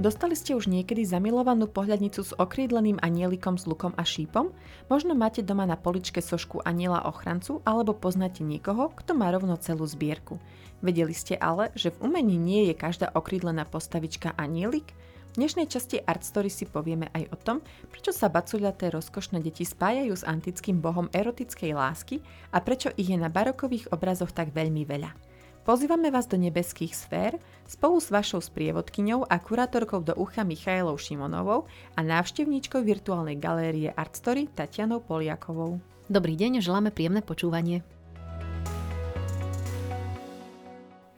Dostali ste už niekedy zamilovanú pohľadnicu s okrídleným anielikom s lukom a šípom? Možno máte doma na poličke sošku aniela ochrancu alebo poznáte niekoho, kto má rovno celú zbierku. Vedeli ste ale, že v umení nie je každá okrídlená postavička anielik? V dnešnej časti Art Story si povieme aj o tom, prečo sa bacuľaté rozkošné deti spájajú s antickým bohom erotickej lásky a prečo ich je na barokových obrazoch tak veľmi veľa. Pozývame vás do nebeských sfér spolu s vašou sprievodkyňou a kurátorkou do ucha Michailou Šimonovou a návštevníčkou virtuálnej galérie Artstory Tatianou Poliakovou. Dobrý deň, želáme príjemné počúvanie.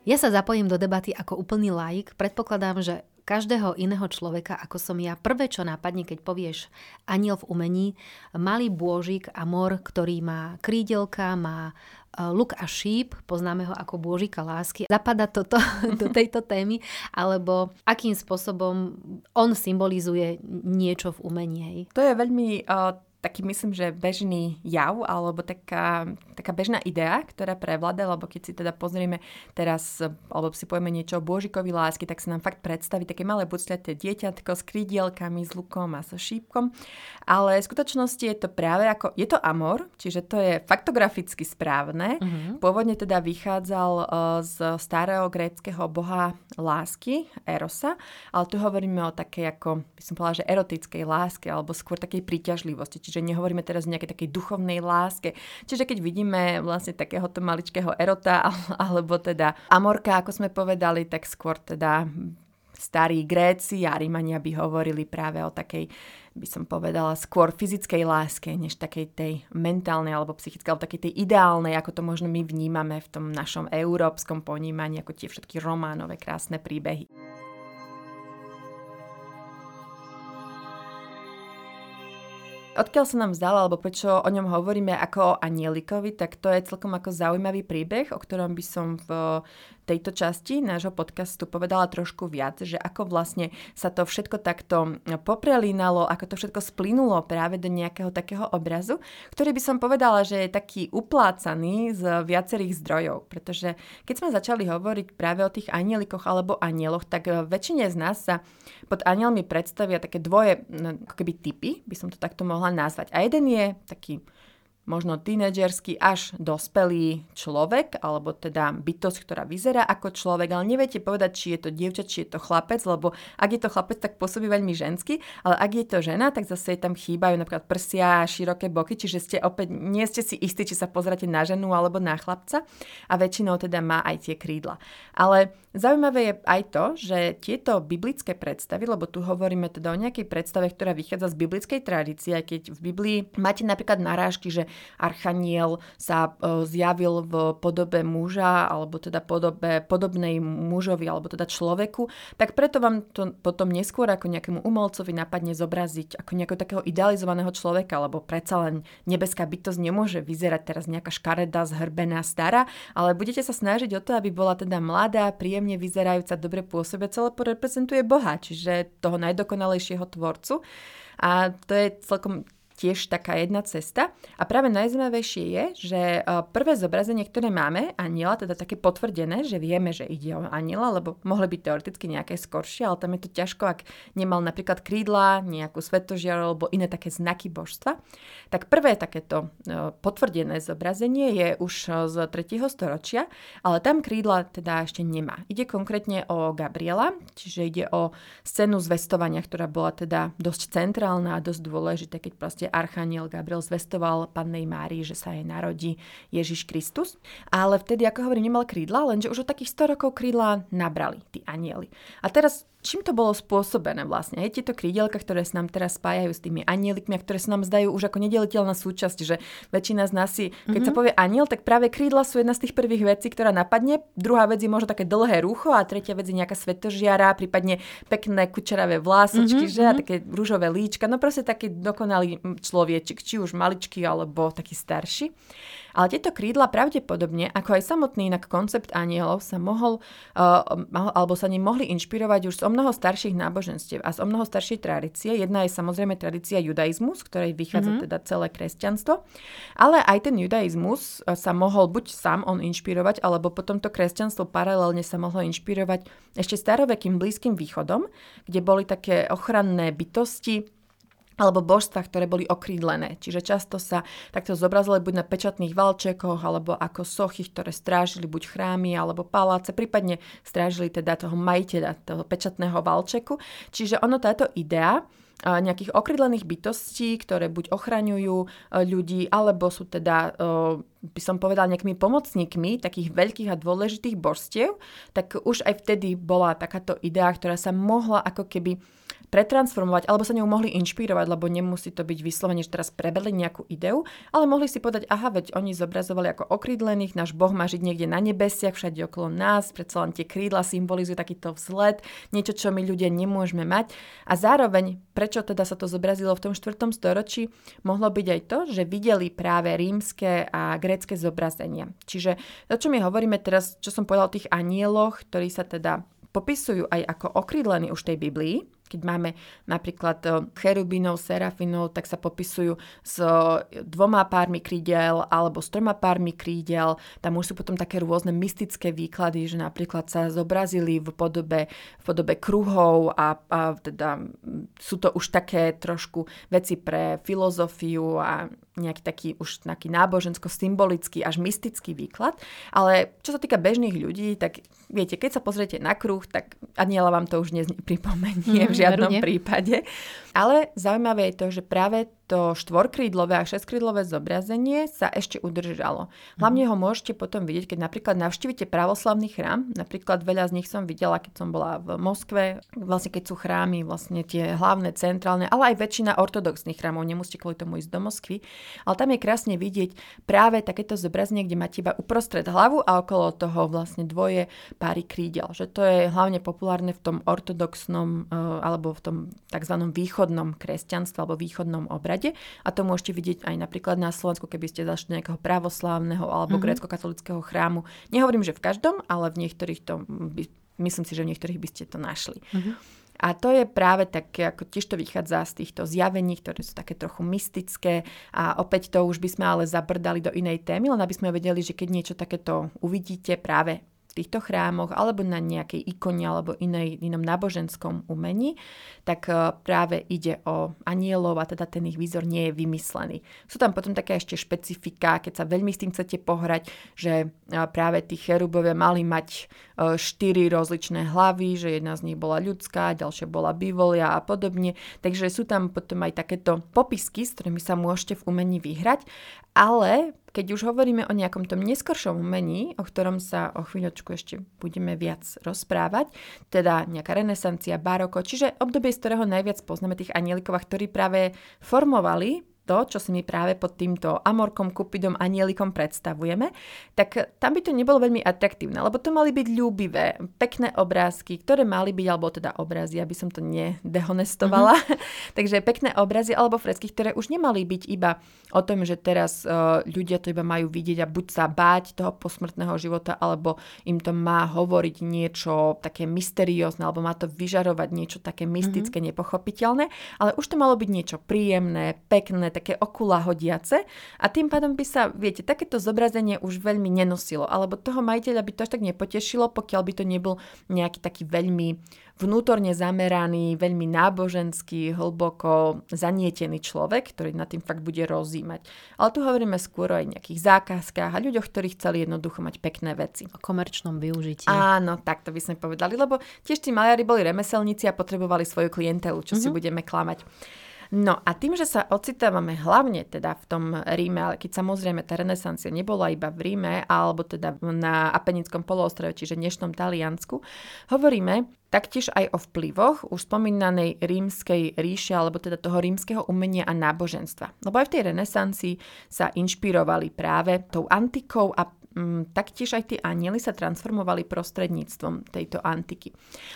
Ja sa zapojím do debaty ako úplný laik. Predpokladám, že každého iného človeka, ako som ja, prvé, čo nápadne, keď povieš aniel v umení, malý bôžik a mor, ktorý má krídelka, má luk a šíp, poznáme ho ako bôžika lásky. Zapada toto do tejto témy, alebo akým spôsobom on symbolizuje niečo v umení. To je veľmi uh, taký myslím, že bežný jav alebo taká, taká bežná idea, ktorá prevláda, lebo keď si teda pozrieme teraz, alebo si povieme niečo o Božikovi lásky, tak sa nám fakt predstaví také malé bucľaté dieťatko s krídielkami, s lukom a so šípkom. Ale v skutočnosti je to práve ako, je to amor, čiže to je faktograficky správne. Uh-huh. Pôvodne teda vychádzal uh, z starého gréckého boha lásky, Erosa, ale tu hovoríme o takej ako, by som povedala, že erotickej láske, alebo skôr takej príťažlivosti Čiže nehovoríme teraz o nejakej takej duchovnej láske. Čiže keď vidíme vlastne takéhoto maličkého erota alebo teda amorka, ako sme povedali, tak skôr teda starí Gréci a Rímania by hovorili práve o takej, by som povedala, skôr fyzickej láske, než takej tej mentálnej alebo psychickej, alebo takej tej ideálnej, ako to možno my vnímame v tom našom európskom ponímaní, ako tie všetky románové krásne príbehy. Odkiaľ sa nám zdalo, alebo prečo o ňom hovoríme ako o anielikovi, tak to je celkom ako zaujímavý príbeh, o ktorom by som v tejto časti nášho podcastu povedala trošku viac, že ako vlastne sa to všetko takto poprelínalo, ako to všetko splynulo práve do nejakého takého obrazu, ktorý by som povedala, že je taký uplácaný z viacerých zdrojov. Pretože keď sme začali hovoriť práve o tých anielikoch alebo anieloch, tak väčšine z nás sa pod anielmi predstavia také dvoje no, ako keby typy, by som to takto mohla nazvať. A jeden je taký možno tínedžerský až dospelý človek, alebo teda bytosť, ktorá vyzerá ako človek, ale neviete povedať, či je to dievča, či je to chlapec, lebo ak je to chlapec, tak pôsobí veľmi žensky, ale ak je to žena, tak zase tam chýbajú napríklad prsia a široké boky, čiže ste opäť, nie ste si istí, či sa pozráte na ženu alebo na chlapca a väčšinou teda má aj tie krídla. Ale zaujímavé je aj to, že tieto biblické predstavy, lebo tu hovoríme teda o nejakej predstave, ktorá vychádza z biblickej tradície, keď v Biblii máte napríklad narážky, že archaniel sa e, zjavil v podobe muža alebo teda podobe, podobnej mužovi alebo teda človeku, tak preto vám to potom neskôr ako nejakému umelcovi napadne zobraziť ako nejakého takého idealizovaného človeka, lebo predsa len nebeská bytosť nemôže vyzerať teraz nejaká škareda, zhrbená, stará, ale budete sa snažiť o to, aby bola teda mladá, príjemne vyzerajúca, dobre pôsobiaca, lebo reprezentuje Boha, čiže toho najdokonalejšieho tvorcu. A to je celkom tiež taká jedna cesta. A práve najzaujímavejšie je, že e, prvé zobrazenie, ktoré máme aniela, teda také potvrdené, že vieme, že ide o aniela, lebo mohli byť teoreticky nejaké skoršie, ale tam je to ťažko, ak nemal napríklad krídla, nejakú svetožiar alebo iné také znaky božstva. Tak prvé takéto e, potvrdené zobrazenie je už z 3. storočia, ale tam krídla teda ešte nemá. Ide konkrétne o Gabriela, čiže ide o scénu zvestovania, ktorá bola teda dosť centrálna a dosť dôležité, keď proste Archaniel Gabriel zvestoval pannej Márii, že sa jej narodí Ježiš Kristus. Ale vtedy, ako hovorím, nemal krídla, lenže už od takých 100 rokov krídla nabrali tí anieli. A teraz čím to bolo spôsobené vlastne? Hej, tieto krídelka, ktoré sa nám teraz spájajú s tými anielikmi a ktoré sa nám zdajú už ako nedeliteľná súčasť, že väčšina z nás si, keď mm-hmm. sa mhm. povie aniel, tak práve krídla sú jedna z tých prvých vecí, ktorá napadne. Druhá vec je možno také dlhé rucho a tretia vec je nejaká svetožiara, prípadne pekné kučeravé vlásočky, mm-hmm. že a mhm. také rúžové líčka. No proste taký dokonalý človečik, či už maličký alebo taký starší. Ale tieto krídla pravdepodobne, ako aj samotný inak koncept anielov, sa mohol, uh, alebo sa ním mohli inšpirovať už s o mnoho starších náboženstiev a z o mnoho staršej tradície. Jedna je samozrejme tradícia judaizmus, z ktorej vychádza mm-hmm. teda celé kresťanstvo. Ale aj ten judaizmus e, sa mohol buď sám on inšpirovať, alebo potom to kresťanstvo paralelne sa mohlo inšpirovať ešte starovekým Blízkym východom, kde boli také ochranné bytosti, alebo božstva, ktoré boli okrídlené. Čiže často sa takto zobrazili buď na pečatných valčekoch, alebo ako sochy, ktoré strážili buď chrámy, alebo paláce, prípadne strážili teda toho majiteľa, toho pečatného valčeku. Čiže ono táto idea nejakých okrydlených bytostí, ktoré buď ochraňujú ľudí, alebo sú teda, by som povedala, nejakými pomocníkmi takých veľkých a dôležitých božstiev, tak už aj vtedy bola takáto idea, ktorá sa mohla ako keby pretransformovať, alebo sa ňou mohli inšpirovať, lebo nemusí to byť vyslovene, že teraz prebeli nejakú ideu, ale mohli si povedať, aha, veď oni zobrazovali ako okrídlených, náš Boh má žiť niekde na nebesiach, všade okolo nás, predsa len tie krídla symbolizujú takýto vzlet, niečo, čo my ľudia nemôžeme mať. A zároveň, prečo teda sa to zobrazilo v tom 4. storočí, mohlo byť aj to, že videli práve rímske a grécké zobrazenia. Čiže to, čo my hovoríme teraz, čo som povedal o tých anieloch, ktorí sa teda popisujú aj ako okrídlení už tej Biblii, keď máme napríklad eh, cherubinov, serafinov, tak sa popisujú s eh, dvoma pármi krídel alebo s troma pármi krídel. Tam už sú potom také rôzne mystické výklady, že napríklad sa zobrazili v podobe, v podobe kruhov a, a teda sú to už také trošku veci pre filozofiu a nejaký taký už taký nábožensko-symbolický až mystický výklad. Ale čo sa týka bežných ľudí, tak viete, keď sa pozriete na kruh, tak aniela vám to už nepripomenie mm, v žiadnom prípade. Ale zaujímavé je to, že práve to štvorkrídlové a šestkrídlové zobrazenie sa ešte udržalo. Hlavne ho môžete potom vidieť, keď napríklad navštívite pravoslavný chrám. Napríklad veľa z nich som videla, keď som bola v Moskve, vlastne keď sú chrámy, vlastne tie hlavné, centrálne, ale aj väčšina ortodoxných chrámov, nemusíte kvôli tomu ísť do Moskvy. Ale tam je krásne vidieť práve takéto zobrazenie, kde máte iba uprostred hlavu a okolo toho vlastne dvoje páry krídel. Že to je hlavne populárne v tom ortodoxnom eh, alebo v tom tzv. východnom kresťanstve alebo východnom obrade svete a to môžete vidieť aj napríklad na Slovensku, keby ste zašli nejakého pravoslávneho alebo mm-hmm. grécko-katolického chrámu. Nehovorím, že v každom, ale v niektorých to, by, myslím si, že v niektorých by ste to našli. Mm-hmm. A to je práve také, ako tiež to vychádza z týchto zjavení, ktoré sú také trochu mystické a opäť to už by sme ale zabrdali do inej témy, len aby sme vedeli, že keď niečo takéto uvidíte práve týchto chrámoch alebo na nejakej ikone alebo inej, inom náboženskom umení, tak e, práve ide o anielov a teda ten ich výzor nie je vymyslený. Sú tam potom také ešte špecifika, keď sa veľmi s tým chcete pohrať, že e, práve tí cherubovia mali mať e, štyri rozličné hlavy, že jedna z nich bola ľudská, ďalšia bola bivolia a podobne. Takže sú tam potom aj takéto popisky, s ktorými sa môžete v umení vyhrať, ale keď už hovoríme o nejakom tom neskoršom umení, o ktorom sa o chvíľočku ešte budeme viac rozprávať, teda nejaká renesancia, baroko, čiže obdobie, z ktorého najviac poznáme tých anielikov, ktorí práve formovali to, čo si my práve pod týmto amorkom, kupidom, anielikom predstavujeme, tak tam by to nebolo veľmi atraktívne, lebo to mali byť ľúbivé, pekné obrázky, ktoré mali byť, alebo teda obrazy, aby som to nedehonestovala. Mm-hmm. Takže pekné obrazy alebo fresky, ktoré už nemali byť iba o tom, že teraz uh, ľudia to iba majú vidieť a buď sa báť toho posmrtného života, alebo im to má hovoriť niečo také mysteriózne, alebo má to vyžarovať niečo také mystické, mm-hmm. nepochopiteľné, ale už to malo byť niečo príjemné, pekné, také okula hodiace a tým pádom by sa, viete, takéto zobrazenie už veľmi nenosilo, alebo toho majiteľa by to až tak nepotešilo, pokiaľ by to nebol nejaký taký veľmi vnútorne zameraný, veľmi náboženský, hlboko zanietený človek, ktorý na tým fakt bude rozímať. Ale tu hovoríme skôr o aj nejakých zákazkách a ľuďoch, ktorí chceli jednoducho mať pekné veci. O komerčnom využití. Áno, tak to by sme povedali, lebo tiež tí maliari boli remeselníci a potrebovali svoju klientelu, čo mm-hmm. si mhm. budeme klamať. No a tým, že sa ocitávame hlavne teda v tom Ríme, ale keď samozrejme tá renesancia nebola iba v Ríme, alebo teda na Apenickom poloostrove, čiže dnešnom Taliansku, hovoríme taktiež aj o vplyvoch už spomínanej rímskej ríše, alebo teda toho rímskeho umenia a náboženstva. Lebo aj v tej renesancii sa inšpirovali práve tou antikou a taktiež aj tí anieli sa transformovali prostredníctvom tejto antiky.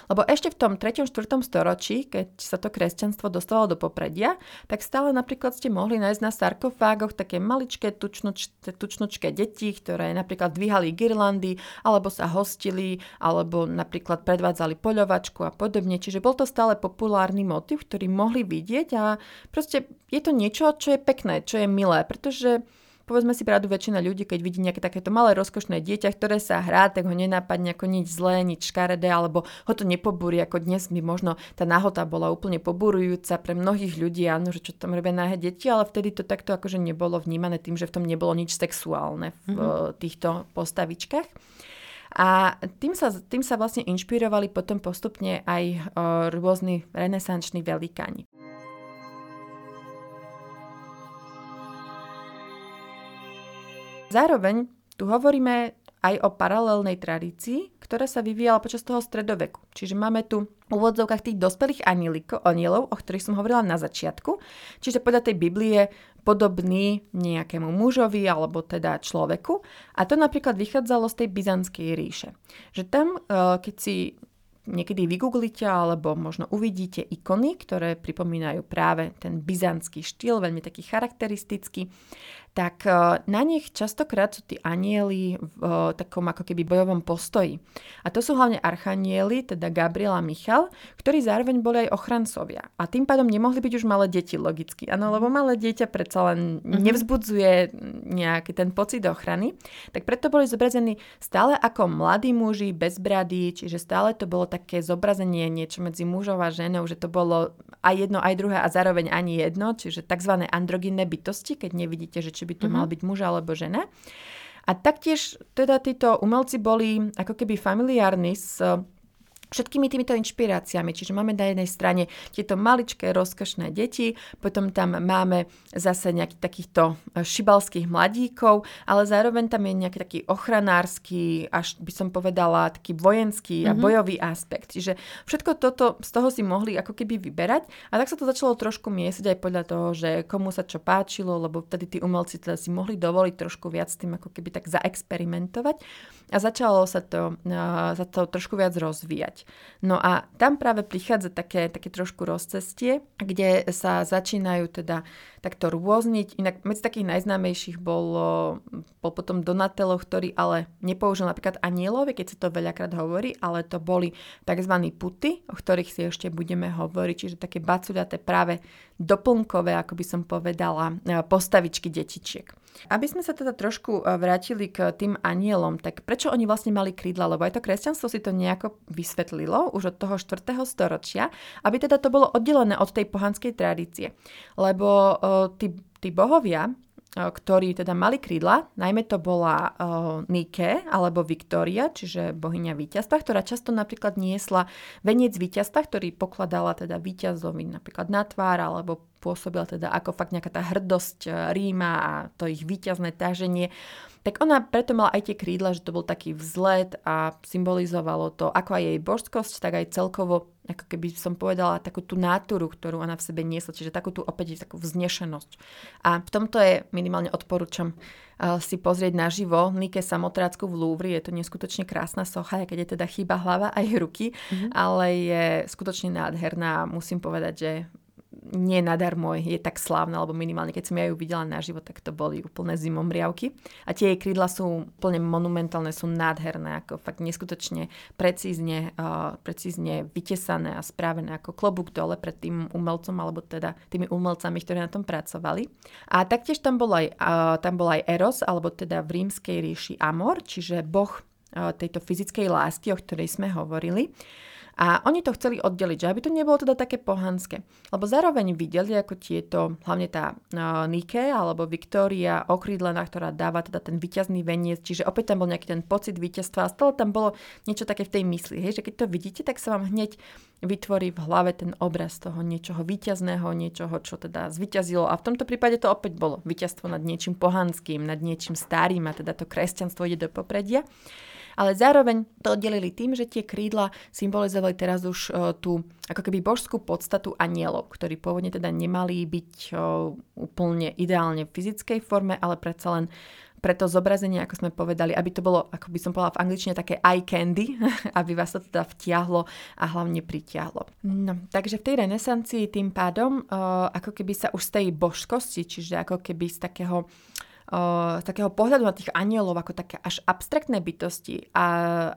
Lebo ešte v tom 3. 4. storočí, keď sa to kresťanstvo dostalo do popredia, tak stále napríklad ste mohli nájsť na sarkofágoch také maličké tučnoč, tučnočké deti, ktoré napríklad dvíhali girlandy, alebo sa hostili, alebo napríklad predvádzali poľovačku a podobne. Čiže bol to stále populárny motiv, ktorý mohli vidieť a proste je to niečo, čo je pekné, čo je milé, pretože povedzme si pravdu, väčšina ľudí, keď vidí nejaké takéto malé rozkošné dieťa, ktoré sa hrá, tak ho nenápadne ako nič zlé, nič škaredé, alebo ho to nepobúri, ako dnes by možno tá nahota bola úplne poburujúca pre mnohých ľudí, áno, že čo tam robia nahé deti, ale vtedy to takto akože nebolo vnímané tým, že v tom nebolo nič sexuálne v mm-hmm. týchto postavičkách. A tým sa, tým sa vlastne inšpirovali potom postupne aj o, rôzni renesanční velikáni. Zároveň tu hovoríme aj o paralelnej tradícii, ktorá sa vyvíjala počas toho stredoveku. Čiže máme tu v úvodzovkách tých dospelých anielov, o ktorých som hovorila na začiatku. Čiže podľa tej Biblie podobný nejakému mužovi alebo teda človeku. A to napríklad vychádzalo z tej Byzantskej ríše. Že tam, eh, keď si niekedy vygooglite alebo možno uvidíte ikony, ktoré pripomínajú práve ten byzantský štýl, veľmi taký charakteristický, tak e, na nich častokrát sú tí anieli v e, takom ako keby bojovom postoji. A to sú hlavne archanieli, teda Gabriel a Michal, ktorí zároveň boli aj ochrancovia. A tým pádom nemohli byť už malé deti logicky. Áno, lebo malé dieťa predsa len mm-hmm. nevzbudzuje nejaký ten pocit ochrany. Tak preto boli zobrazení stále ako mladí muži, bez brady, čiže stále to bolo také zobrazenie niečo medzi mužov a ženou, že to bolo aj jedno, aj druhé a zároveň ani jedno, čiže tzv. androgynné bytosti, keď nevidíte, že či by to mm-hmm. mal byť muž alebo žena. A taktiež teda títo umelci boli ako keby familiárni s všetkými týmito inšpiráciami. Čiže máme na jednej strane tieto maličké, rozkošné deti, potom tam máme zase nejakých takýchto e, šibalských mladíkov, ale zároveň tam je nejaký taký ochranársky, až by som povedala, taký vojenský mm-hmm. a mhm. bojový aspekt. Čiže všetko toto z toho si mohli ako keby vyberať a tak sa to začalo trošku miesať aj podľa toho, že komu sa čo páčilo, lebo vtedy tí umelci teda si mohli dovoliť trošku viac tým ako keby tak zaexperimentovať a začalo sa to, sa to trošku viac rozvíjať. No a tam práve prichádza také, také trošku rozcestie, kde sa začínajú teda takto rôzniť. Inak medzi takých najznámejších bol, bol potom Donatello, ktorý ale nepoužil napríklad anielove, keď sa to veľakrát hovorí, ale to boli tzv. puty, o ktorých si ešte budeme hovoriť, čiže také bacuľaté práve doplnkové, ako by som povedala, e, postavičky detičiek. Aby sme sa teda trošku e, vrátili k tým anielom, tak prečo oni vlastne mali krídla? Lebo aj to kresťanstvo si to nejako vysvetlilo už od toho 4. storočia, aby teda to bolo oddelené od tej pohanskej tradície. Lebo uh, tí, tí bohovia, ktorí teda mali krídla, najmä to bola uh, Nike alebo Viktória, čiže bohyňa víťazstva, ktorá často napríklad niesla veniec víťazstva, ktorý pokladala teda víťazovi napríklad na tvár alebo pôsobila teda ako fakt nejaká tá hrdosť Ríma a to ich víťazné táženie. Tak ona preto mala aj tie krídla, že to bol taký vzlet a symbolizovalo to ako aj jej božskosť, tak aj celkovo, ako keby som povedala, takú tú náturu, ktorú ona v sebe niesla, čiže takú tú opäť takú vznešenosť. A v tomto je minimálne odporúčam uh, si pozrieť naživo Nike Samotrácku v Louvre, je to neskutočne krásna socha, keď je teda chýba hlava aj ruky, mm-hmm. ale je skutočne nádherná musím povedať, že nie nadarmo je tak slávna, alebo minimálne keď som ja ju videla naživo, tak to boli úplné zimomriavky. A tie jej krídla sú úplne monumentálne, sú nádherné, ako fakt neskutočne precízne, uh, precízne vytesané a správené ako klobúk dole pred tým umelcom, alebo teda tými umelcami, ktorí na tom pracovali. A taktiež tam bol aj, uh, tam bol aj Eros, alebo teda v rímskej ríši Amor, čiže boh tejto fyzickej lásky, o ktorej sme hovorili. A oni to chceli oddeliť, že aby to nebolo teda také pohanské. Lebo zároveň videli, ako tieto, hlavne tá uh, Nike alebo Viktória okrídlená, ktorá dáva teda ten vyťazný veniec, čiže opäť tam bol nejaký ten pocit víťazstva a stále tam bolo niečo také v tej mysli, hej, že keď to vidíte, tak sa vám hneď vytvorí v hlave ten obraz toho niečoho víťazného, niečoho, čo teda zvyťazilo. A v tomto prípade to opäť bolo víťazstvo nad niečím pohanským, nad niečím starým a teda to kresťanstvo ide do popredia ale zároveň to oddelili tým, že tie krídla symbolizovali teraz už uh, tú ako keby božskú podstatu anielov, ktorí pôvodne teda nemali byť uh, úplne ideálne v fyzickej forme, ale predsa len preto zobrazenie, ako sme povedali, aby to bolo, ako by som povedala v angličtine, také eye candy, aby vás to teda vtiahlo a hlavne pritiahlo. No, takže v tej renesancii tým pádom, uh, ako keby sa už z tej božskosti, čiže ako keby z takého takého pohľadu na tých anielov ako také až abstraktné bytosti, a,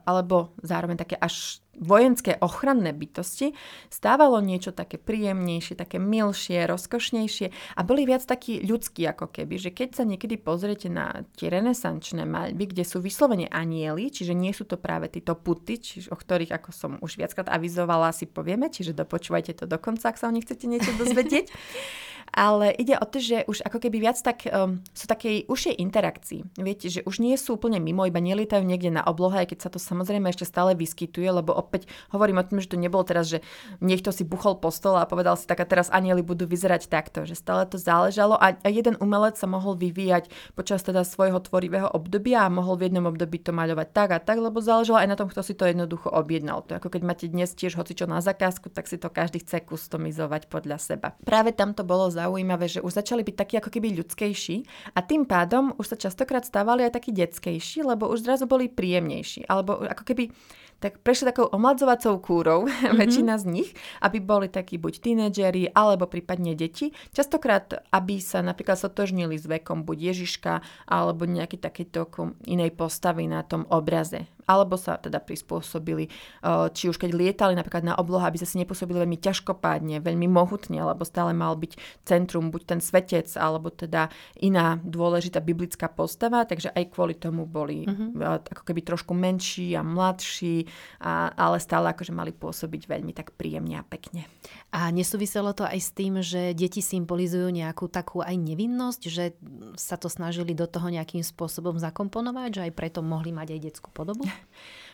alebo zároveň také až vojenské ochranné bytosti, stávalo niečo také príjemnejšie, také milšie, rozkošnejšie a boli viac takí ľudskí ako keby, že keď sa niekedy pozriete na tie renesančné maľby, kde sú vyslovene anieli, čiže nie sú to práve títo puty, čiže, o ktorých, ako som už viackrát avizovala, si povieme, čiže dopočúvajte to do konca, ak sa o nich chcete niečo dozvedieť. ale ide o to, že už ako keby viac tak um, sú takej užšej interakcii. Viete, že už nie sú úplne mimo, iba nelietajú niekde na oblohe, aj keď sa to samozrejme ešte stále vyskytuje, lebo opäť hovorím o tom, že to nebolo teraz, že niekto si buchol po stole a povedal si tak a teraz anieli budú vyzerať takto, že stále to záležalo a, a jeden umelec sa mohol vyvíjať počas teda svojho tvorivého obdobia a mohol v jednom období to maľovať tak a tak, lebo záležalo aj na tom, kto si to jednoducho objednal. To ako keď máte dnes tiež hocičo na zakázku, tak si to každý chce customizovať podľa seba. Práve tam to bolo zaujímavé, že už začali byť takí ako keby ľudskejší a tým pádom už sa častokrát stávali aj takí detskejší, lebo už zrazu boli príjemnejší. Alebo ako keby tak prešli takou omladzovacou kúrou, mm-hmm. väčšina z nich, aby boli takí buď tínedžeri, alebo prípadne deti. Častokrát, aby sa napríklad sotožnili s vekom buď Ježiška, alebo nejaký takýto inej postavy na tom obraze alebo sa teda prispôsobili, eh, či už keď lietali napríklad na oblohu, aby sa si nepôsobili veľmi ťažkopádne, veľmi mohutne, lebo stále mal byť centrum buď ten svetec, alebo teda iná dôležitá biblická postava, takže aj kvôli tomu boli uh-huh. ako keby trošku menší a mladší, a, ale stále akože mali pôsobiť veľmi tak príjemne a pekne. A nesúviselo to aj s tým, že deti symbolizujú nejakú takú aj nevinnosť, že sa to snažili do toho nejakým spôsobom zakomponovať, že aj preto mohli mať aj detskú podobu?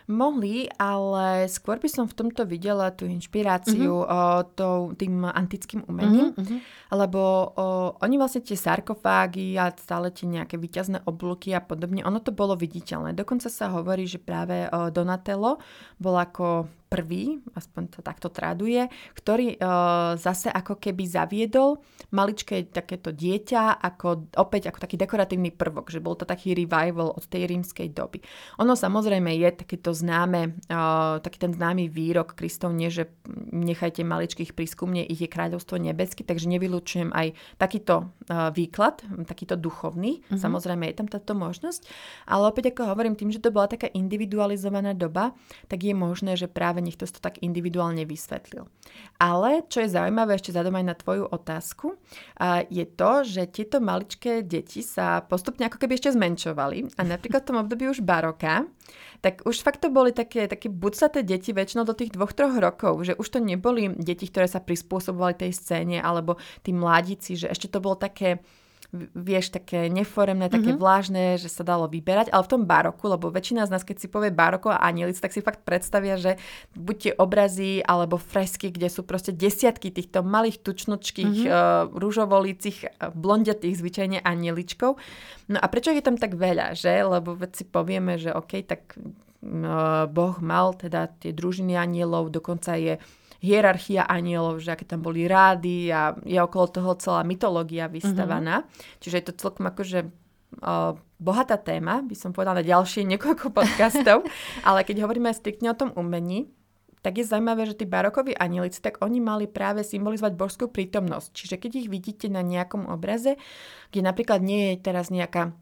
Mohli, ale skôr by som v tomto videla tú inšpiráciu uh-huh. o, tým antickým umením, uh-huh. lebo o, oni vlastne tie sarkofágy a stále tie nejaké výťazné oblúky a podobne, ono to bolo viditeľné. Dokonca sa hovorí, že práve o, Donatello bol ako prvý, aspoň to takto traduje, ktorý e, zase ako keby zaviedol maličké takéto dieťa ako, opäť ako taký dekoratívny prvok, že bol to taký revival od tej rímskej doby. Ono samozrejme je takéto známe, e, taký ten známy výrok Kristov, nie, že nechajte maličkých prískumne, ich je kráľovstvo nebeské, takže nevylučujem aj takýto e, výklad, takýto duchovný, mm-hmm. samozrejme je tam táto možnosť, ale opäť ako hovorím, tým, že to bola taká individualizovaná doba, tak je možné, že práve niekto to tak individuálne vysvetlil. Ale čo je zaujímavé ešte zadom na tvoju otázku, je to, že tieto maličké deti sa postupne ako keby ešte zmenšovali a napríklad v tom období už baroka, tak už fakt to boli také, také bucaté deti väčšinou do tých dvoch, troch rokov, že už to neboli deti, ktoré sa prispôsobovali tej scéne alebo tí mladíci, že ešte to bolo také vieš, také neforemné, také mm-hmm. vlážne, že sa dalo vyberať, ale v tom baroku, lebo väčšina z nás, keď si povie baroko a anielic, tak si fakt predstavia, že buď tie obrazy alebo fresky, kde sú proste desiatky týchto malých tučnočkých mm-hmm. uh, rúžovolícich, uh, blondiatých zvyčajne anieličkov. No a prečo je tam tak veľa, že? Lebo si povieme, že OK, tak uh, Boh mal teda tie družiny anielov, dokonca je hierarchia anielov, že aké tam boli rády a je okolo toho celá mytológia vystavaná. Mm-hmm. Čiže je to celkom akože uh, bohatá téma, by som povedala na ďalšie niekoľko podcastov, ale keď hovoríme striktne o tom umení, tak je zaujímavé, že tí barokoví anielici, tak oni mali práve symbolizovať božskú prítomnosť. Čiže keď ich vidíte na nejakom obraze, kde napríklad nie je teraz nejaká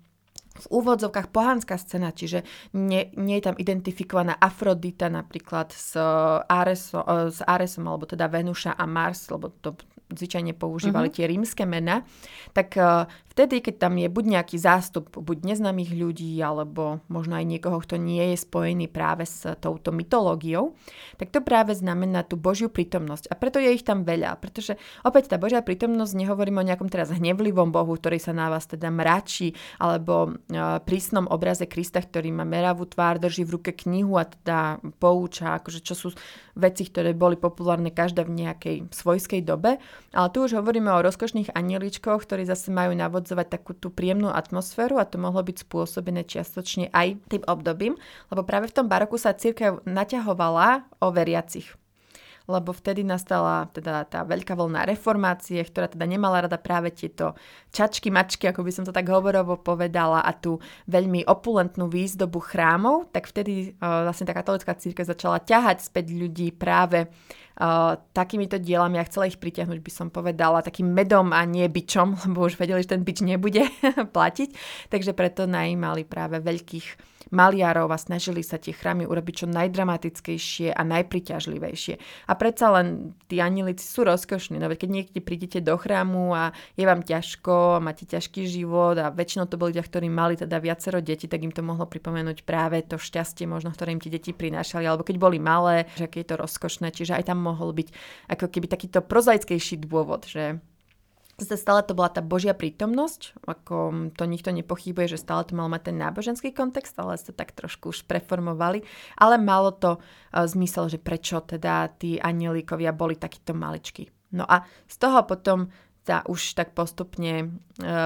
v úvodzovkách pohanská scéna, čiže nie, nie je tam identifikovaná Afrodita napríklad s, Areso, s Aresom, alebo teda Venuša a Mars, lebo to zvyčajne používali uh-huh. tie rímske mena, tak uh, vtedy, keď tam je buď nejaký zástup buď neznámych ľudí, alebo možno aj niekoho, kto nie je spojený práve s touto mytológiou, tak to práve znamená tú Božiu prítomnosť. A preto je ich tam veľa, pretože opäť tá Božia prítomnosť, nehovorím o nejakom teraz hnevlivom Bohu, ktorý sa na vás teda mračí, alebo uh, prísnom obraze Krista, ktorý má meravú tvár, drží v ruke knihu a teda pouča, akože čo sú veci, ktoré boli populárne každá v nejakej svojskej dobe, ale tu už hovoríme o rozkošných anieličkoch, ktorí zase majú navodzovať takú tú príjemnú atmosféru a to mohlo byť spôsobené čiastočne aj tým obdobím, lebo práve v tom baroku sa církev naťahovala o veriacich. lebo vtedy nastala teda tá veľká vlna reformácie, ktorá teda nemala rada práve tieto čačky, mačky, ako by som to tak hovorovo povedala, a tú veľmi opulentnú výzdobu chrámov, tak vtedy uh, vlastne tá katolická církev začala ťahať späť ľudí práve uh, takýmito dielami a chcela ich pritiahnuť, by som povedala, takým medom a nie bičom, lebo už vedeli, že ten bič nebude platiť, takže preto najímali práve veľkých maliarov a snažili sa tie chrámy urobiť čo najdramatickejšie a najpriťažlivejšie. A predsa len tí anilici sú rozkošní, no keď niekde prídete do chrámu a je vám ťažko, máte ťažký život a väčšinou to boli ľudia, ktorí mali teda viacero detí, tak im to mohlo pripomenúť práve to šťastie možno, ktoré im tie deti prinášali, alebo keď boli malé, že aké je to rozkošné, čiže aj tam mohol byť ako keby takýto prozaickejší dôvod, že Zase stále to bola tá Božia prítomnosť, ako to nikto nepochybuje, že stále to malo mať ten náboženský kontext, ale sa tak trošku už preformovali. Ale malo to uh, zmysel, že prečo teda tí anielíkovia boli takíto maličkí. No a z toho potom sa už tak postupne e,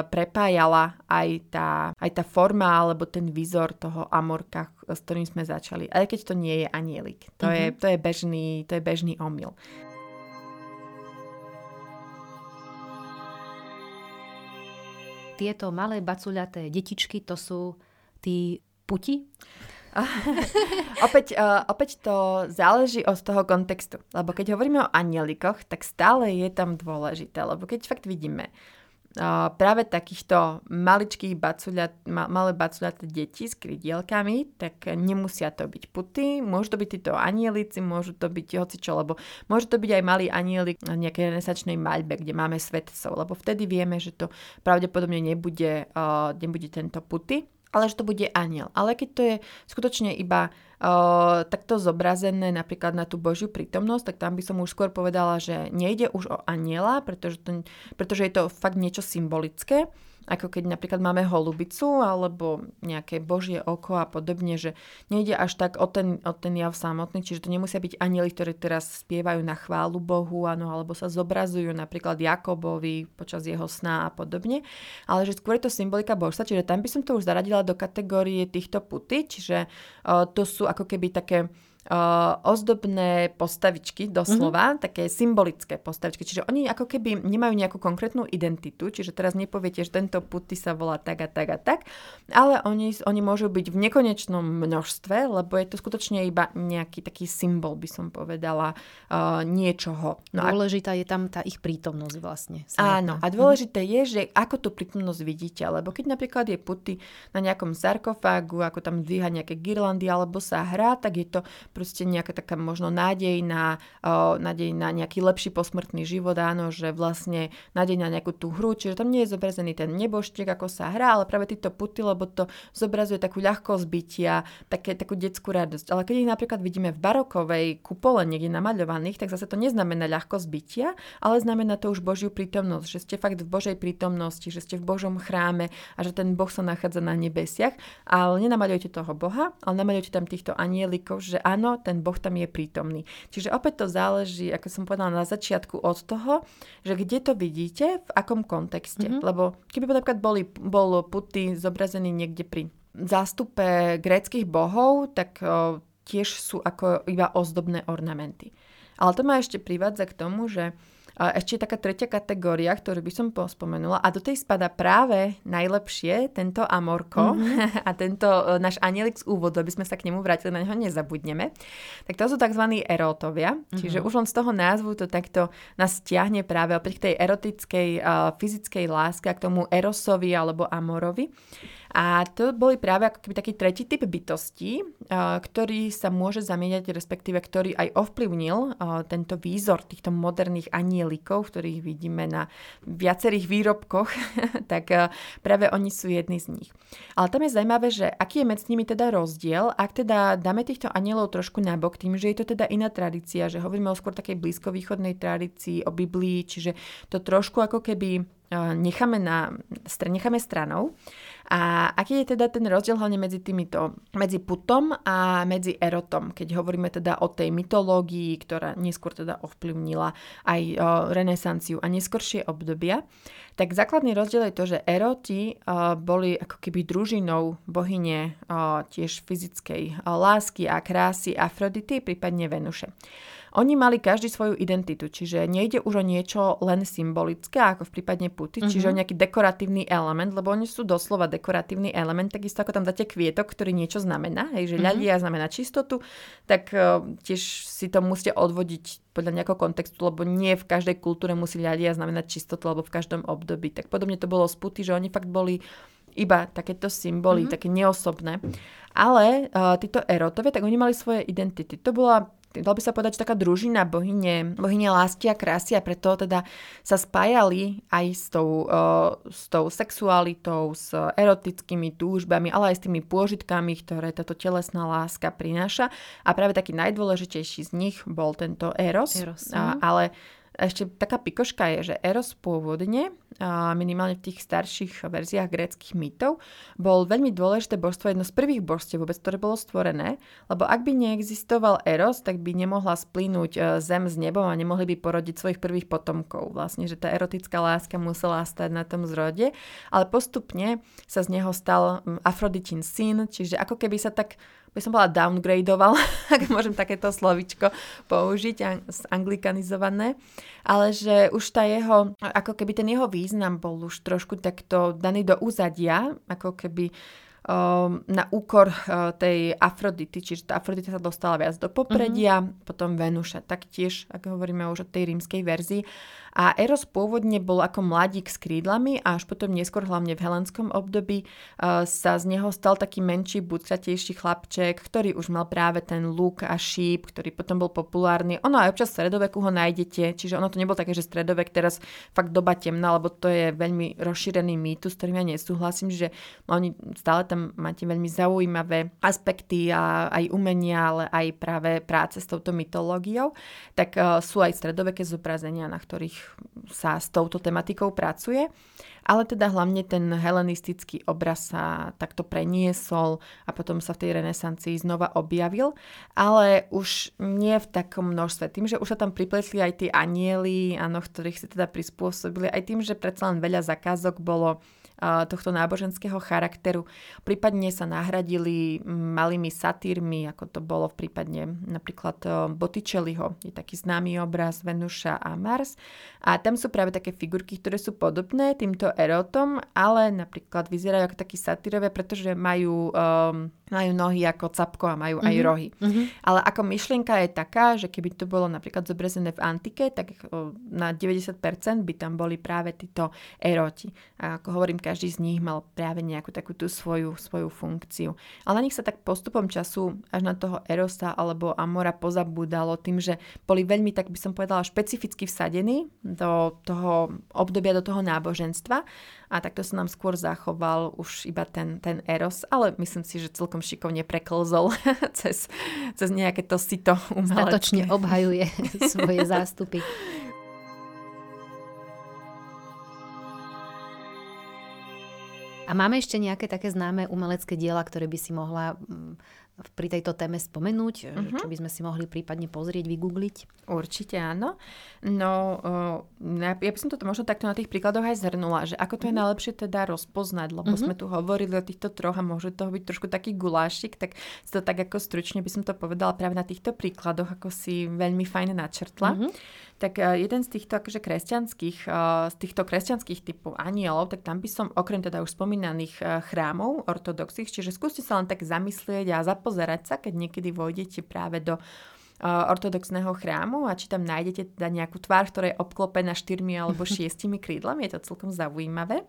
prepájala aj tá, aj tá forma alebo ten výzor toho amorka, s ktorým sme začali. Aj keď to nie je anielik. To, mm-hmm. je, to, je, bežný, to je bežný omyl. tieto malé bacuľaté detičky, to sú tí puti? opäť, uh, opäť to záleží od toho kontextu. Lebo keď hovoríme o anielikoch, tak stále je tam dôležité. Lebo keď fakt vidíme, práve takýchto maličkých bacuľat, ma, malé bacuľaté deti s krydielkami, tak nemusia to byť puty, môžu to byť títo anielici, môžu to byť hocičo, lebo môže to byť aj malý anielik na nejakej renesačnej maľbe, kde máme svetcov, lebo vtedy vieme, že to pravdepodobne nebude, uh, nebude tento puty, ale že to bude aniel. Ale keď to je skutočne iba uh, takto zobrazené napríklad na tú Božiu prítomnosť, tak tam by som už skôr povedala, že nejde už o aniela, pretože, to, pretože je to fakt niečo symbolické ako keď napríklad máme holubicu alebo nejaké božie oko a podobne, že nejde až tak o ten, o ten jav samotný, čiže to nemusia byť anieli, ktorí teraz spievajú na chválu Bohu, ano, alebo sa zobrazujú napríklad Jakobovi počas jeho sna a podobne, ale že skôr je to symbolika božstva, čiže tam by som to už zaradila do kategórie týchto puty, čiže uh, to sú ako keby také ozdobné postavičky, doslova, mm-hmm. také symbolické postavičky. Čiže oni ako keby nemajú nejakú konkrétnu identitu, čiže teraz nepoviete, že tento puty sa volá tak a tak a tak, ale oni, oni môžu byť v nekonečnom množstve, lebo je to skutočne iba nejaký taký symbol, by som povedala, uh, niečoho. No Dôležitá a... je tam tá ich prítomnosť vlastne. Samotná. Áno, a dôležité mm-hmm. je, že ako tú prítomnosť vidíte, lebo keď napríklad je puty na nejakom sarkofágu, ako tam dvíha nejaké girlandy alebo sa hrá, tak je to proste nejaká taká možno nádej na, nádej na nejaký lepší posmrtný život, áno, že vlastne nádej na nejakú tú hru, čiže tam nie je zobrazený ten neboštek, ako sa hrá, ale práve títo puty, lebo to zobrazuje takú ľahkosť bytia, také, takú detskú radosť. Ale keď ich napríklad vidíme v barokovej kupole niekde namaľovaných, tak zase to neznamená ľahkosť bytia, ale znamená to už Božiu prítomnosť, že ste fakt v Božej prítomnosti, že ste v Božom chráme a že ten Boh sa nachádza na nebesiach. Ale nenamaľujete toho Boha, ale namaľujete tam týchto anielikov, že áno, áno, ten Boh tam je prítomný. Čiže opäť to záleží, ako som povedala na začiatku, od toho, že kde to vidíte, v akom kontexte. Mm-hmm. Lebo keby napríklad boli, bol puty zobrazený niekde pri zástupe gréckých bohov, tak o, tiež sú ako iba ozdobné ornamenty. Ale to ma ešte privádza k tomu, že ešte taká tretia kategória, ktorú by som pospomenula a do tej spada práve najlepšie tento Amorko mm-hmm. a tento e, náš anielik z úvodu, aby sme sa k nemu vrátili, na neho nezabudneme. Tak to sú tzv. erótovia, mm-hmm. čiže už len z toho názvu to takto nás stiahne práve opäť k tej erotickej uh, fyzickej láske a k tomu erosovi alebo amorovi. A to boli práve ako keby taký tretí typ bytostí, ktorý sa môže zamieňať, respektíve ktorý aj ovplyvnil tento výzor týchto moderných anielikov, ktorých vidíme na viacerých výrobkoch, tak práve oni sú jedni z nich. Ale tam je zaujímavé, že aký je medzi nimi teda rozdiel, ak teda dáme týchto anielov trošku nabok, tým, že je to teda iná tradícia, že hovoríme o skôr takej blízkovýchodnej tradícii, o Biblii, čiže to trošku ako keby necháme, na, necháme stranou. A aký je teda ten rozdiel hlavne medzi týmito, medzi putom a medzi erotom, keď hovoríme teda o tej mytológii, ktorá neskôr teda ovplyvnila aj renesanciu a neskoršie obdobia, tak základný rozdiel je to, že eroti boli ako keby družinou bohyne tiež fyzickej lásky a krásy Afrodity, prípadne Venuše. Oni mali každý svoju identitu, čiže nejde už o niečo len symbolické, ako v prípadne puty, mm-hmm. čiže o nejaký dekoratívny element, lebo oni sú doslova dekoratívny element, takisto ako tam dáte kvietok, ktorý niečo znamená, hej, že mm-hmm. ľadia znamená čistotu, tak uh, tiež si to musíte odvodiť podľa nejakého kontextu, lebo nie v každej kultúre musí ľadia znamenať čistotu, alebo v každom období. Tak podobne to bolo s puty, že oni fakt boli iba takéto symboly, mm-hmm. také neosobné. Ale uh, títo erotovia, tak oni mali svoje identity. To bola dal by sa povedať, že taká družina bohyne, bohyne lásky a krásy a preto teda sa spájali aj s tou, uh, s tou sexualitou, s erotickými túžbami, ale aj s tými pôžitkami, ktoré táto telesná láska prináša. A práve taký najdôležitejší z nich bol tento Eros. Eros a, ale ešte taká pikoška je, že Eros pôvodne, minimálne v tých starších verziách gréckých mýtov, bol veľmi dôležité božstvo, jedno z prvých božstiev vôbec, ktoré bolo stvorené, lebo ak by neexistoval Eros, tak by nemohla splínuť e, zem s nebom a nemohli by porodiť svojich prvých potomkov. Vlastne, že tá erotická láska musela stať na tom zrode, ale postupne sa z neho stal Afroditin syn, čiže ako keby sa tak by som bola downgradoval, ak môžem takéto slovičko použiť, anglikanizované, ale že už tá jeho, ako keby ten jeho význam bol už trošku takto daný do úzadia, ako keby um, na úkor uh, tej Afrodity, čiže tá Afrodita sa dostala viac do popredia, mm-hmm. potom Venuša taktiež, ak hovoríme už o tej rímskej verzii. A Eros pôvodne bol ako mladík s krídlami a až potom neskôr, hlavne v helenskom období, uh, sa z neho stal taký menší, bucatejší chlapček, ktorý už mal práve ten luk a šíp, ktorý potom bol populárny. Ono aj občas v stredoveku ho nájdete, čiže ono to nebolo také, že stredovek teraz fakt doba temná, lebo to je veľmi rozšírený mýtus, s ktorým ja nesúhlasím, že oni stále tam máte veľmi zaujímavé aspekty a aj umenia, ale aj práve práce s touto mytológiou, tak uh, sú aj stredoveké zobrazenia, na ktorých sa s touto tematikou pracuje. Ale teda hlavne ten helenistický obraz sa takto preniesol a potom sa v tej renesancii znova objavil, ale už nie v takom množstve. Tým, že už sa tam pripletli aj tie anieli, áno, ktorých si teda prispôsobili, aj tým, že predsa len veľa zakázok bolo tohto náboženského charakteru. Prípadne sa nahradili malými satírmi, ako to bolo v prípadne napríklad Botticelliho. Je taký známy obraz Venuša a Mars. A tam sú práve také figurky, ktoré sú podobné týmto erotom, ale napríklad vyzerajú ako takí satírové, pretože majú um, majú nohy ako capko a majú mm-hmm. aj mhm. rohy. Mm-hmm. Ale ako myšlienka je taká, že keby to bolo napríklad zobrazené v antike, tak na 90% by tam boli práve títo eroti. A ako hovorím, každý z nich mal práve nejakú takú tú svoju, svoju funkciu. Ale na nich sa tak postupom času až na toho erosa alebo amora pozabúdalo tým, že boli veľmi, tak by som povedala, špecificky vsadení do toho obdobia, do toho náboženstva a takto sa nám skôr zachoval už iba ten, ten Eros, ale myslím si, že celkom šikovne preklzol cez, cez nejaké to sito umelecké. Statočne obhajuje svoje zástupy. A máme ešte nejaké také známe umelecké diela, ktoré by si mohla mm, pri tejto téme spomenúť, uh-huh. čo by sme si mohli prípadne pozrieť, vygoogliť? Určite áno. No, uh, ja by som to možno takto na tých príkladoch aj zhrnula, že ako to je mhm. najlepšie teda rozpoznať, lebo uh-huh. sme tu hovorili o týchto troch a môže toho byť trošku taký gulášik, tak to tak ako stručne by som to povedala práve na týchto príkladoch, ako si veľmi fajne načrtla. Uh-huh tak e, jeden z týchto akože kresťanských, z týchto kresťanských typov anielov, tak tam by som okrem teda už spomínaných chrámov ortodoxých, čiže skúste sa len tak zamyslieť a zapozerať sa, keď niekedy vojdete práve do ortodoxného chrámu a či tam nájdete teda nejakú tvár, ktorá je obklopená štyrmi alebo šiestimi krídlami, je to celkom zaujímavé.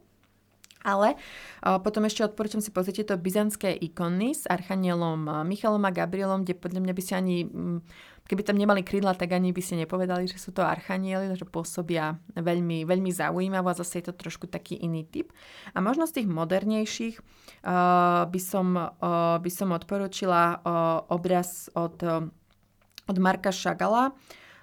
Ale uh, potom ešte odporúčam si pozrieť tieto byzantské ikony s archanielom Michalom a Gabrielom, kde podľa mňa by si ani um, Keby tam nemali krídla, tak ani by ste nepovedali, že sú to archanieli, že pôsobia veľmi, veľmi zaujímavo a zase je to trošku taký iný typ. A možno z tých modernejších uh, by, som, uh, by som odporúčila uh, obraz od, od Marka Šagala,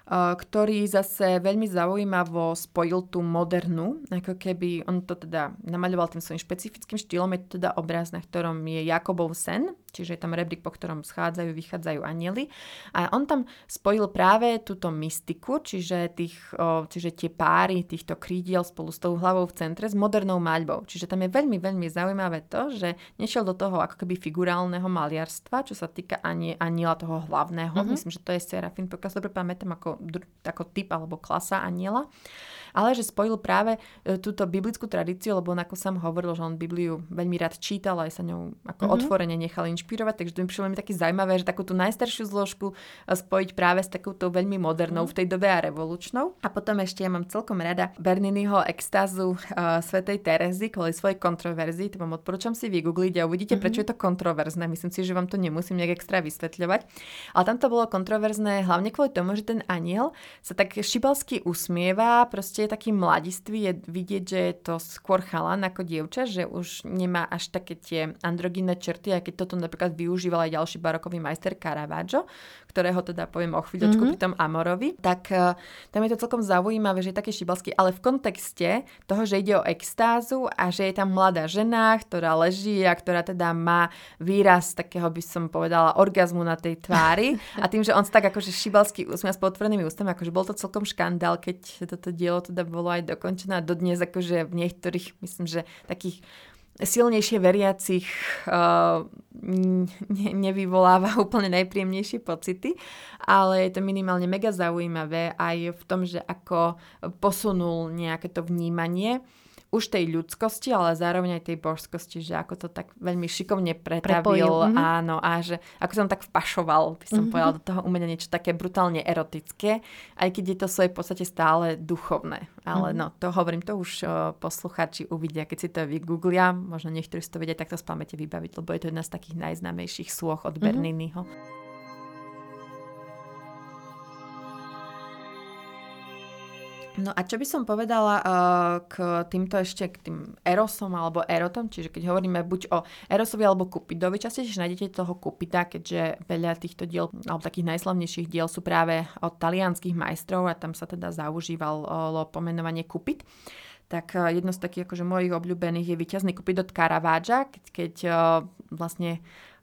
ktorý zase veľmi zaujímavo spojil tú modernú, ako keby on to teda namaľoval tým svojím špecifickým štýlom, je to teda obraz, na ktorom je Jakobov sen, čiže je tam rebrík, po ktorom schádzajú, vychádzajú anieli. A on tam spojil práve túto mystiku, čiže, tých, čiže tie páry týchto krídiel spolu s tou hlavou v centre s modernou maľbou. Čiže tam je veľmi, veľmi zaujímavé to, že nešiel do toho ako keby figurálneho maliarstva, čo sa týka ani, aniela toho hlavného. Mm-hmm. Myslím, že to je Serafín, pokiaľ sa dobre pamätám, ako, ako typ alebo klasa aniela ale že spojil práve e, túto biblickú tradíciu, lebo on ako som hovoril, že on Bibliu veľmi rád čítal aj sa ňou ako mm-hmm. otvorene nechal inšpirovať, takže to mi prišlo mi taký zaujímavé, že takú tú najstaršiu zložku e, spojiť práve s takouto veľmi modernou mm-hmm. v tej dobe a revolučnou. A potom ešte ja mám celkom rada Berniniho extázu uh, Svetej Terezy kvôli svojej kontroverzii, to vám odporúčam si vygoogliť a uvidíte, mm-hmm. prečo je to kontroverzné. Myslím si, že vám to nemusím nejak extra vysvetľovať. Ale tam to bolo kontroverzné hlavne kvôli tomu, že ten aniel sa tak šibalsky usmieva, proste je taký mladistvý, je vidieť, že je to skôr chalan ako dievča, že už nemá až také tie androgynné črty, aj keď toto napríklad využíval aj ďalší barokový majster Caravaggio, ktorého teda poviem o chvíľočku mm-hmm. pri tom Amorovi, tak uh, tam je to celkom zaujímavé, že je taký šibalský, ale v kontexte toho, že ide o extázu a že je tam mladá žena, ktorá leží a ktorá teda má výraz takého, by som povedala, orgazmu na tej tvári a tým, že on sa tak akože šibalský úsmia s potvorenými ústami, akože bol to celkom škandál, keď toto dielo teda bolo aj dokončené a dodnes akože v niektorých, myslím, že takých silnejšie veriacich uh, ne, nevyvoláva úplne najpríjemnejšie pocity, ale je to minimálne mega zaujímavé aj v tom, že ako posunul nejaké to vnímanie už tej ľudskosti, ale zároveň aj tej božskosti, že ako to tak veľmi šikovne pretavil, mm-hmm. áno, a že ako som tak vpašoval, by som mm-hmm. povedal, do toho umenia niečo také brutálne erotické, aj keď je to v svojej podstate stále duchovné. Ale mm-hmm. no, to hovorím, to už o, posluchači uvidia, keď si to vygooglia, možno niektorí si to vedia takto z pamäte vybaviť, lebo je to jedna z takých najznámejších sôch od mm-hmm. Berniniho. No a čo by som povedala uh, k týmto ešte, k tým Erosom alebo Erotom, čiže keď hovoríme buď o Erosovi alebo Kupidovi, častejšie nájdete toho Kupida, keďže veľa týchto diel, alebo takých najslavnejších diel sú práve od talianských majstrov a tam sa teda zaužívalo pomenovanie Kupid tak uh, jedno z takých akože mojich obľúbených je víťazný Kupid od Caravaggia, keď, keď uh, vlastne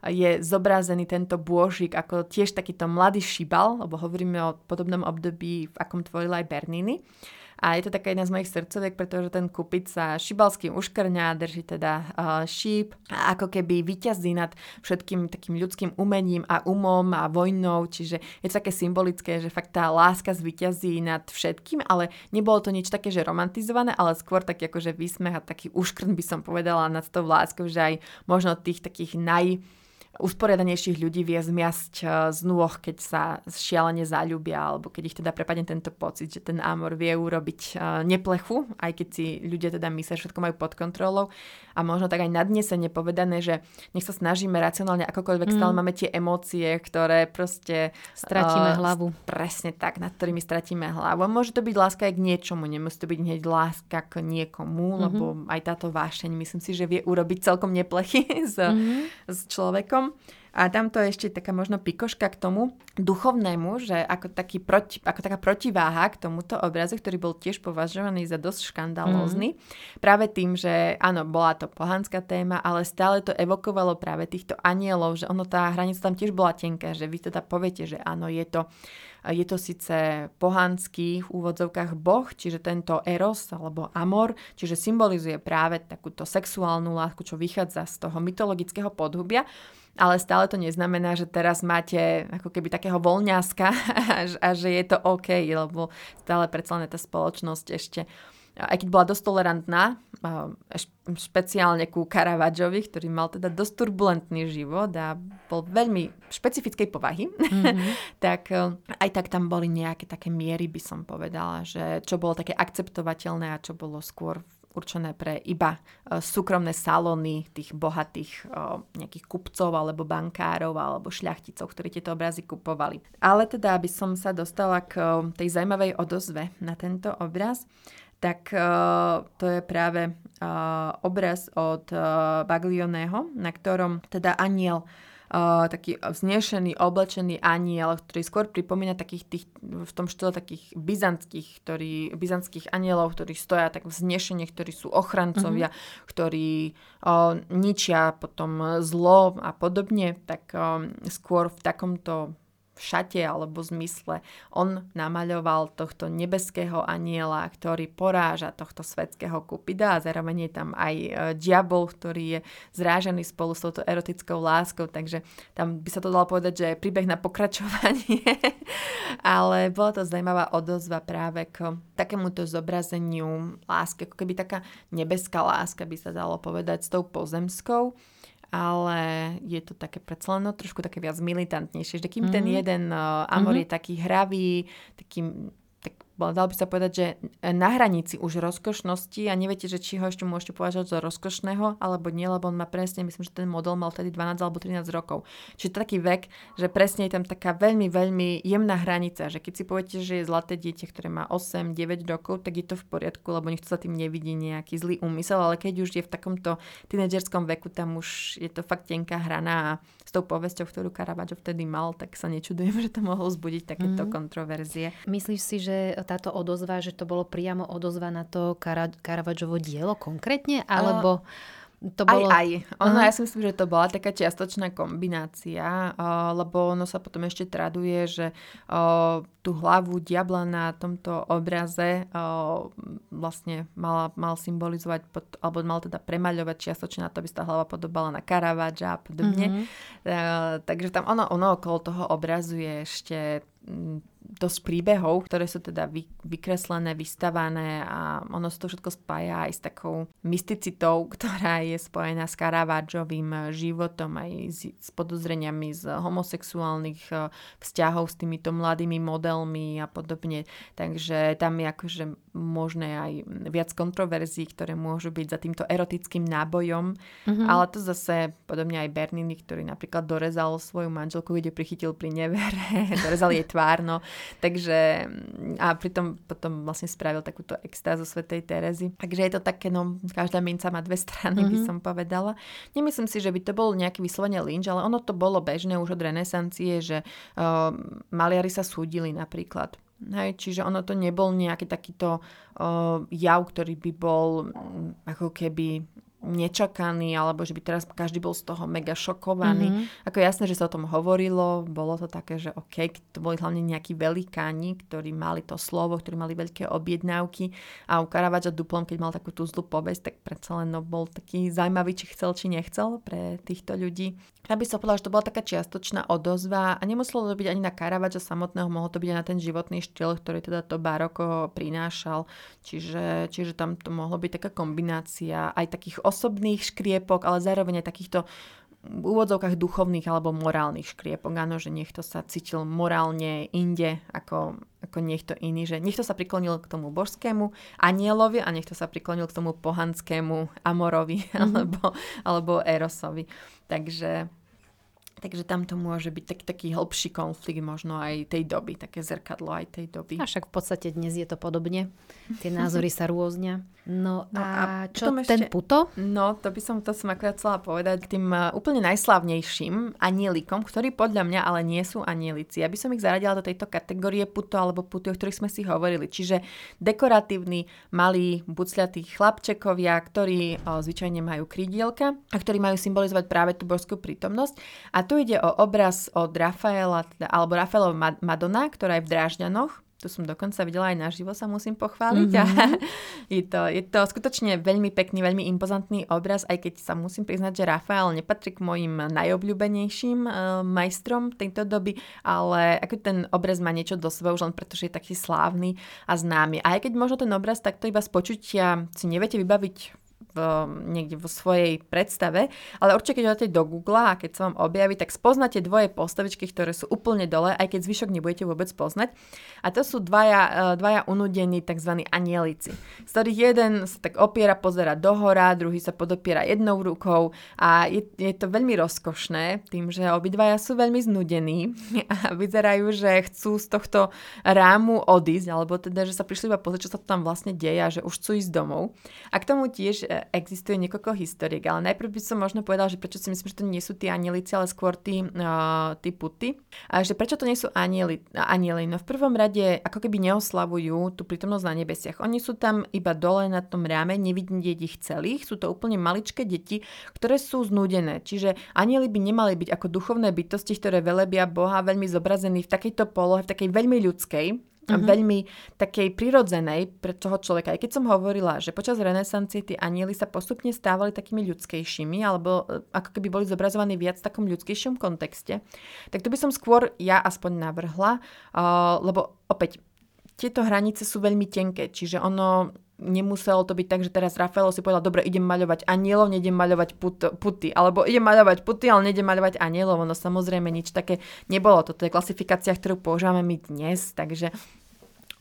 je zobrazený tento bôžik ako tiež takýto mladý šibal, lebo hovoríme o podobnom období, v akom tvorila aj Bernini. A je to taká jedna z mojich srdcoviek, pretože ten kupic sa šibalským uškrňa, drží teda uh, šíp a ako keby vyťazí nad všetkým takým ľudským umením a umom a vojnou, čiže je to také symbolické, že fakt tá láska zvyťazí nad všetkým, ale nebolo to nič také, že romantizované, ale skôr taký akože výsmech a taký uškrn by som povedala nad tou láskou, že aj možno tých takých naj usporiadanejších ľudí vie zmiasť eh, z nôh, keď sa šialene zaľúbia, alebo keď ich teda prepadne tento pocit, že ten amor vie urobiť eh, neplechu, aj keď si ľudia teda myslia, že všetko majú pod kontrolou. A možno tak aj nadnesene povedané, že nech sa snažíme racionálne akokoľvek, mm. stále máme tie emócie, ktoré proste... Stratíme uh, hlavu. Presne tak, nad ktorými stratíme hlavu. A môže to byť láska aj k niečomu, nemusí to byť hneď láska k niekomu, mm-hmm. lebo aj táto vášeň, myslím si, že vie urobiť celkom neplechy s, mm-hmm. s človekom. A tamto je ešte taká možno pikoška k tomu duchovnému, že ako, taký proti, ako taká protiváha k tomuto obrazu, ktorý bol tiež považovaný za dosť škandalózny. Mm. Práve tým, že áno, bola to pohanská téma, ale stále to evokovalo práve týchto anielov, že ono tá hranica tam tiež bola tenká, že vy teda poviete, že áno, je to je to síce pohanský v úvodzovkách boh, čiže tento eros alebo amor, čiže symbolizuje práve takúto sexuálnu lásku, čo vychádza z toho mytologického podhubia, ale stále to neznamená, že teraz máte ako keby takého voľňaska a, že je to OK, lebo stále predsa len tá spoločnosť ešte aj keď bola dosť tolerantná, špeciálne ku Caravaggiavi, ktorý mal teda dosť turbulentný život a bol veľmi špecifickej povahy, mm-hmm. tak e, aj tak tam boli nejaké také miery, by som povedala, že čo bolo také akceptovateľné a čo bolo skôr určené pre iba e, súkromné salóny tých bohatých e, nejakých kupcov alebo bankárov alebo šľachticov, ktorí tieto obrazy kupovali. Ale teda, aby som sa dostala k e, tej zaujímavej odozve na tento obraz, tak to je práve obraz od Baglioneho, na ktorom teda aniel uh, taký vznešený, oblečený aniel, ktorý skôr pripomína takých tých, v tom štýle takých byzantských, ktorí, byzantských anielov, ktorí stoja tak vznešene, ktorí sú ochrancovia, mm-hmm. ktorí uh, ničia potom zlo a podobne, tak um, skôr v takomto šate alebo zmysle. On namaľoval tohto nebeského aniela, ktorý poráža tohto svetského kupida a zároveň je tam aj e, diabol, ktorý je zrážený spolu s touto erotickou láskou, takže tam by sa to dalo povedať, že je príbeh na pokračovanie, ale bola to zaujímavá odozva práve k takémuto zobrazeniu lásky, ako keby taká nebeská láska by sa dalo povedať s tou pozemskou ale je to také predsa len no, trošku také viac militantnejšie. Že kým mm-hmm. ten mhm. jeden uh, Amor mm-hmm. je taký hravý, taký dal by sa povedať, že na hranici už rozkošnosti a neviete, že či ho ešte môžete považovať za rozkošného alebo nie, lebo on má presne, myslím, že ten model mal vtedy 12 alebo 13 rokov. Čiže taký vek, že presne je tam taká veľmi, veľmi jemná hranica, že keď si poviete, že je zlaté dieťa, ktoré má 8, 9 rokov, tak je to v poriadku, lebo nikto sa tým nevidí nejaký zlý úmysel, ale keď už je v takomto tínedžerskom veku, tam už je to fakt tenká hrana a tou povesťou, ktorú Caravaggio vtedy mal, tak sa nečudujem, že to mohol zbudiť takéto mm-hmm. kontroverzie. Myslíš si, že táto odozva, že to bolo priamo odozva na to Caravaggovo dielo konkrétne, alebo... Uh, to bolo... Aj, aj. Ono, uh-huh. ja si myslím, že to bola taká čiastočná kombinácia, uh, lebo ono sa potom ešte traduje, že uh, tú hlavu diabla na tomto obraze uh, vlastne mala, mal symbolizovať, pod, alebo mal teda premaľovať čiastočne na to, aby sa tá hlava podobala na Caravaggia a podobne. Uh-huh. Uh, takže tam ono, ono okolo toho obrazu je ešte dosť príbehov, ktoré sú teda vy, vykreslené, vystavané a ono sa to všetko spája aj s takou mysticitou, ktorá je spojená s Caravaggiovým životom, aj s, s podozreniami z homosexuálnych e, vzťahov s týmito mladými modelmi a podobne. Takže tam je akože možné aj viac kontroverzií, ktoré môžu byť za týmto erotickým nábojom, mm-hmm. ale to zase podobne aj Bernini, ktorý napríklad dorezal svoju manželku, kde prichytil pri nevere, dorezal jej tvárno, takže a pritom potom vlastne spravil takúto extázu svetej Terezy. Takže je to také, no každá minca má dve strany, mm-hmm. by mhm. som povedala. Nemyslím si, že by to bol nejaký vyslovene lynč, ale ono to bolo bežné už od renesancie, že uh, maliari sa súdili napríklad Hej, čiže ono to nebol nejaký takýto uh, jav, ktorý by bol um, ako keby nečakaný, alebo že by teraz každý bol z toho mega šokovaný. Mm-hmm. Ako jasné, že sa o tom hovorilo, bolo to také, že OK, to boli hlavne nejakí velikáni, ktorí mali to slovo, ktorí mali veľké objednávky a u Caravaggio duplom, keď mal takú tú zlú povesť, tak predsa len no, bol taký zaujímavý, či chcel, či nechcel pre týchto ľudí. Ja by som povedala, že to bola taká čiastočná odozva a nemuselo to byť ani na Caravaggio samotného, mohlo to byť aj na ten životný štýl, ktorý teda to baroko prinášal. Čiže, čiže tam to mohlo byť taká kombinácia aj takých osobných škriepok, ale zároveň aj takýchto v úvodzovkách duchovných alebo morálnych škriepok. Áno, že niekto sa cítil morálne inde ako, ako niekto iný. Že niekto sa priklonil k tomu božskému anielovi a niekto sa priklonil k tomu pohanskému amorovi mm-hmm. alebo, alebo erosovi. Takže Takže tam to môže byť tak, taký hĺbší konflikt možno aj tej doby, také zrkadlo aj tej doby. A však v podstate dnes je to podobne. Tie názory sa rôznia. No, no a, a čo ten ešte, puto? No, to by som, to som akorát chcela povedať k tým uh, úplne najslavnejším anielikom, ktorí podľa mňa ale nie sú anielici. Ja by som ich zaradila do tejto kategórie puto alebo puty, o ktorých sme si hovorili. Čiže dekoratívni, malí, bucľatí chlapčekovia, ktorí o, zvyčajne majú krídielka a ktorí majú symbolizovať práve tú božskú prítomnosť. A tu ide o obraz od Rafaela, teda, alebo Rafaelova Madonna, ktorá je v Drážďanoch tu som dokonca videla aj naživo, sa musím pochváliť. Mm-hmm. A je, to, je to skutočne veľmi pekný, veľmi impozantný obraz, aj keď sa musím priznať, že Rafael nepatrí k mojim najobľúbenejším uh, majstrom tejto doby, ale ako ten obraz má niečo do svojho, už len pretože je taký slávny a známy. A aj keď možno ten obraz takto iba z počutia si neviete vybaviť v, niekde vo svojej predstave, ale určite keď dáte do Google a keď sa vám objaví, tak spoznáte dvoje postavičky, ktoré sú úplne dole, aj keď zvyšok nebudete vôbec poznať. A to sú dvaja, e, dvaja unudení tzv. anielici, z ktorých jeden sa tak opiera, pozera dohora, druhý sa podopiera jednou rukou a je, je to veľmi rozkošné, tým, že obidvaja sú veľmi znudení a vyzerajú, že chcú z tohto rámu odísť, alebo teda, že sa prišli iba pozrieť, čo sa tam vlastne deje a že už chcú ísť domov. A k tomu tiež existuje niekoľko historiek, ale najprv by som možno povedal, že prečo si myslím, že to nie sú tí anielici, ale skôr tí, uh, tí puty. A že prečo to nie sú anieli, anieli? No v prvom rade ako keby neoslavujú tú prítomnosť na nebesiach. Oni sú tam iba dole na tom ráme, nevidieť ich celých. Sú to úplne maličké deti, ktoré sú znúdené. Čiže anieli by nemali byť ako duchovné bytosti, ktoré velebia Boha veľmi zobrazení v takejto polohe, v takej veľmi ľudskej, uh-huh. veľmi takej prirodzenej pre toho človeka. Aj keď som hovorila, že počas renesancie tie anieli sa postupne stávali takými ľudskejšími, alebo e, ako keby boli zobrazovaní viac v takom ľudskejšom kontexte, tak to by som skôr ja aspoň navrhla, uh, lebo opäť tieto hranice sú veľmi tenké, čiže ono nemuselo to byť tak, že teraz Rafaelo si povedal, dobre, idem maľovať anielov, nejdem maľovať put, puty, alebo idem maľovať puty, ale nejdem maľovať anielov, ono samozrejme nič také nebolo. Toto je klasifikácia, ktorú používame my dnes, takže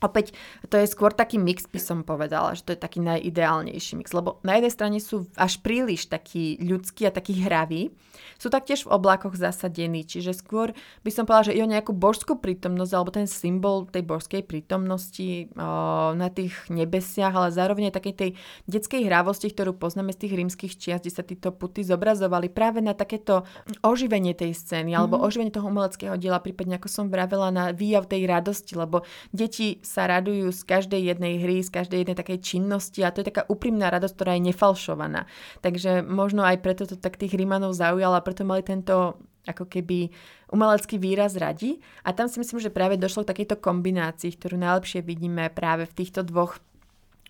Opäť to je skôr taký mix, by som povedala, že to je taký najideálnejší mix, lebo na jednej strane sú až príliš takí ľudskí a takí hraví, sú taktiež v oblákoch zasadení, čiže skôr by som povedala, že i o nejakú božskú prítomnosť alebo ten symbol tej božskej prítomnosti o, na tých nebesiach, ale zároveň aj takej tej detskej hrávosti, ktorú poznáme z tých rímskych čiast, kde sa títo puty zobrazovali práve na takéto oživenie tej scény mm-hmm. alebo mhm. oživenie toho umeleckého diela, prípadne ako som vravela na výjav tej radosti, lebo deti sa radujú z každej jednej hry, z každej jednej takej činnosti a to je taká úprimná radosť, ktorá je nefalšovaná. Takže možno aj preto to tak tých Rímanov zaujala, preto mali tento ako keby umelecký výraz radi. A tam si myslím, že práve došlo k takejto kombinácii, ktorú najlepšie vidíme práve v týchto dvoch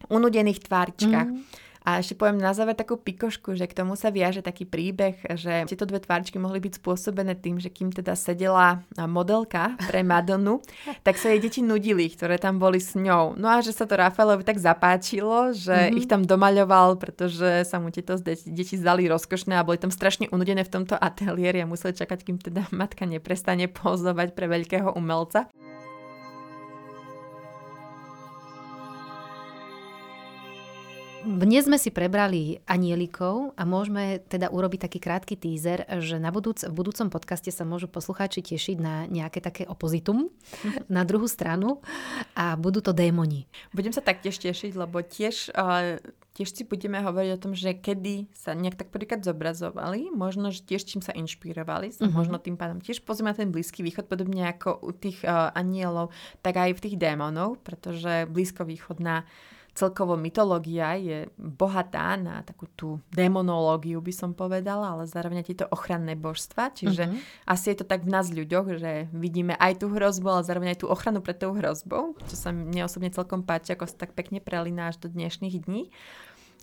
unudených tváričkách. Mm. A ešte poviem na záver takú pikošku, že k tomu sa viaže taký príbeh, že tieto dve tváčky mohli byť spôsobené tým, že kým teda sedela modelka pre Madonu, tak sa jej deti nudili, ktoré tam boli s ňou. No a že sa to Rafaelovi tak zapáčilo, že mm-hmm. ich tam domaľoval, pretože sa mu tieto deti zdali rozkošné a boli tam strašne unudené v tomto ateliéri a museli čakať, kým teda matka neprestane pozovať pre veľkého umelca. Dnes sme si prebrali anielikov a môžeme teda urobiť taký krátky teaser, že na budúc, v budúcom podcaste sa môžu poslucháči tešiť na nejaké také opozitum na druhú stranu a budú to démoni. Budem sa taktiež tešiť, lebo tiež, tiež si budeme hovoriť o tom, že kedy sa nejak tak príklad zobrazovali, možno že tiež čím sa inšpirovali, sa uh-huh. možno tým pádom tiež pozrieme ten Blízky východ, podobne ako u tých anielov, tak aj v tých démonov, pretože blízkovýchodná celkovo mytológia je bohatá na takú tú demonológiu, by som povedala, ale zároveň tieto ochranné božstva. Čiže uh-huh. asi je to tak v nás ľuďoch, že vidíme aj tú hrozbu, ale zároveň aj tú ochranu pred tou hrozbou, čo sa mne osobne celkom páči, ako sa tak pekne prelína až do dnešných dní.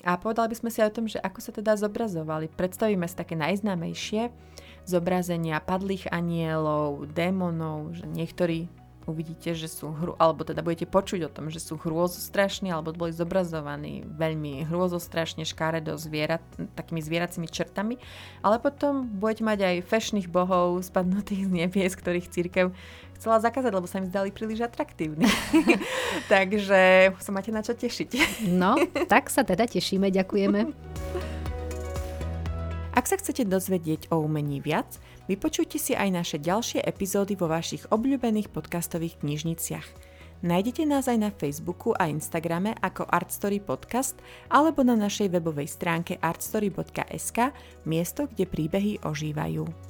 A povedali by sme si aj o tom, že ako sa teda zobrazovali. Predstavíme si také najznámejšie zobrazenia padlých anielov, démonov, že niektorí uvidíte, že sú hru, alebo teda budete počuť o tom, že sú hrôzostrašní, alebo boli zobrazovaní veľmi hrôzostrašne škaredo zvierat, takými zvieracími črtami, ale potom budete mať aj fešných bohov spadnutých z nebies, ktorých církev chcela zakázať, lebo sa mi zdali príliš atraktívni. Takže sa máte na čo tešiť. no, tak sa teda tešíme, ďakujeme. Ak sa chcete dozvedieť o umení viac, vypočujte si aj naše ďalšie epizódy vo vašich obľúbených podcastových knižniciach. Nájdete nás aj na Facebooku a Instagrame ako Artstory Podcast alebo na našej webovej stránke artstory.sk, miesto, kde príbehy ožívajú.